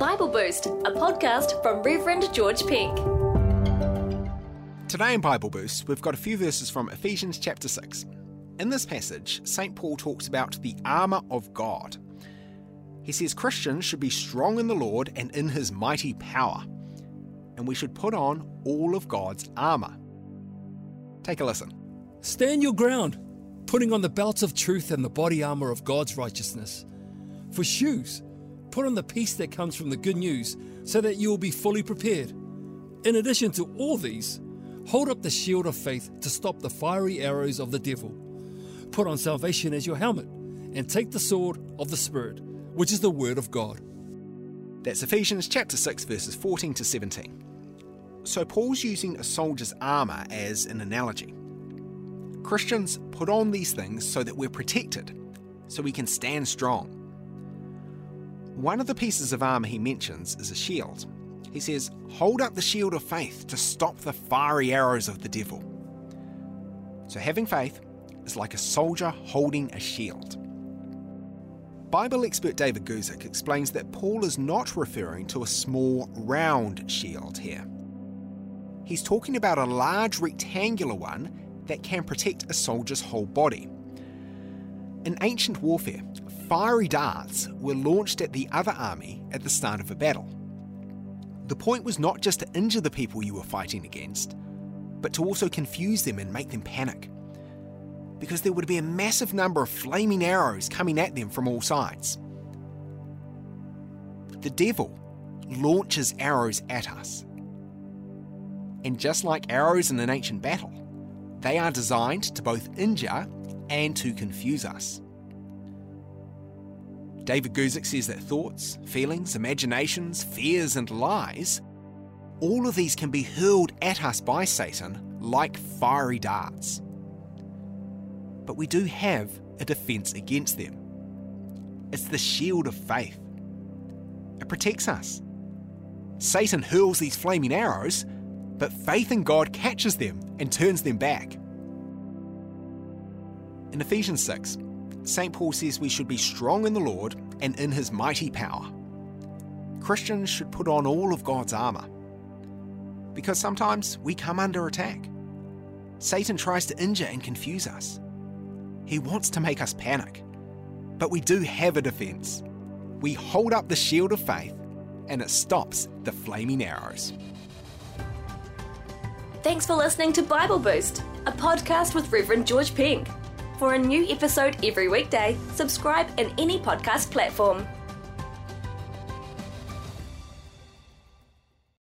Bible Boost, a podcast from Reverend George Pink. Today in Bible Boost, we've got a few verses from Ephesians chapter 6. In this passage, St. Paul talks about the armour of God. He says Christians should be strong in the Lord and in his mighty power, and we should put on all of God's armour. Take a listen. Stand your ground, putting on the belts of truth and the body armour of God's righteousness. For shoes, put on the peace that comes from the good news so that you will be fully prepared. In addition to all these, hold up the shield of faith to stop the fiery arrows of the devil. Put on salvation as your helmet and take the sword of the Spirit, which is the Word of God. That's Ephesians chapter 6, verses 14 to 17. So, Paul's using a soldier's armour as an analogy. Christians put on these things so that we're protected, so we can stand strong. One of the pieces of armour he mentions is a shield. He says, Hold up the shield of faith to stop the fiery arrows of the devil. So, having faith is like a soldier holding a shield. Bible expert David Guzik explains that Paul is not referring to a small, round shield here. He's talking about a large rectangular one that can protect a soldier's whole body. In ancient warfare, fiery darts were launched at the other army at the start of a battle. The point was not just to injure the people you were fighting against, but to also confuse them and make them panic because there would be a massive number of flaming arrows coming at them from all sides. The devil launches arrows at us. And just like arrows in an ancient battle, they are designed to both injure and to confuse us. David Guzik says that thoughts, feelings, imaginations, fears, and lies, all of these can be hurled at us by Satan like fiery darts but we do have a defence against them. It's the shield of faith. It protects us. Satan hurls these flaming arrows, but faith in God catches them and turns them back. In Ephesians 6, St. Paul says we should be strong in the Lord and in his mighty power. Christians should put on all of God's armour. Because sometimes we come under attack. Satan tries to injure and confuse us. He wants to make us panic. But we do have a defence. We hold up the shield of faith, and it stops the flaming arrows. Thanks for listening to Bible Boost, a podcast with Reverend George Pink. For a new episode every weekday, subscribe in any podcast platform.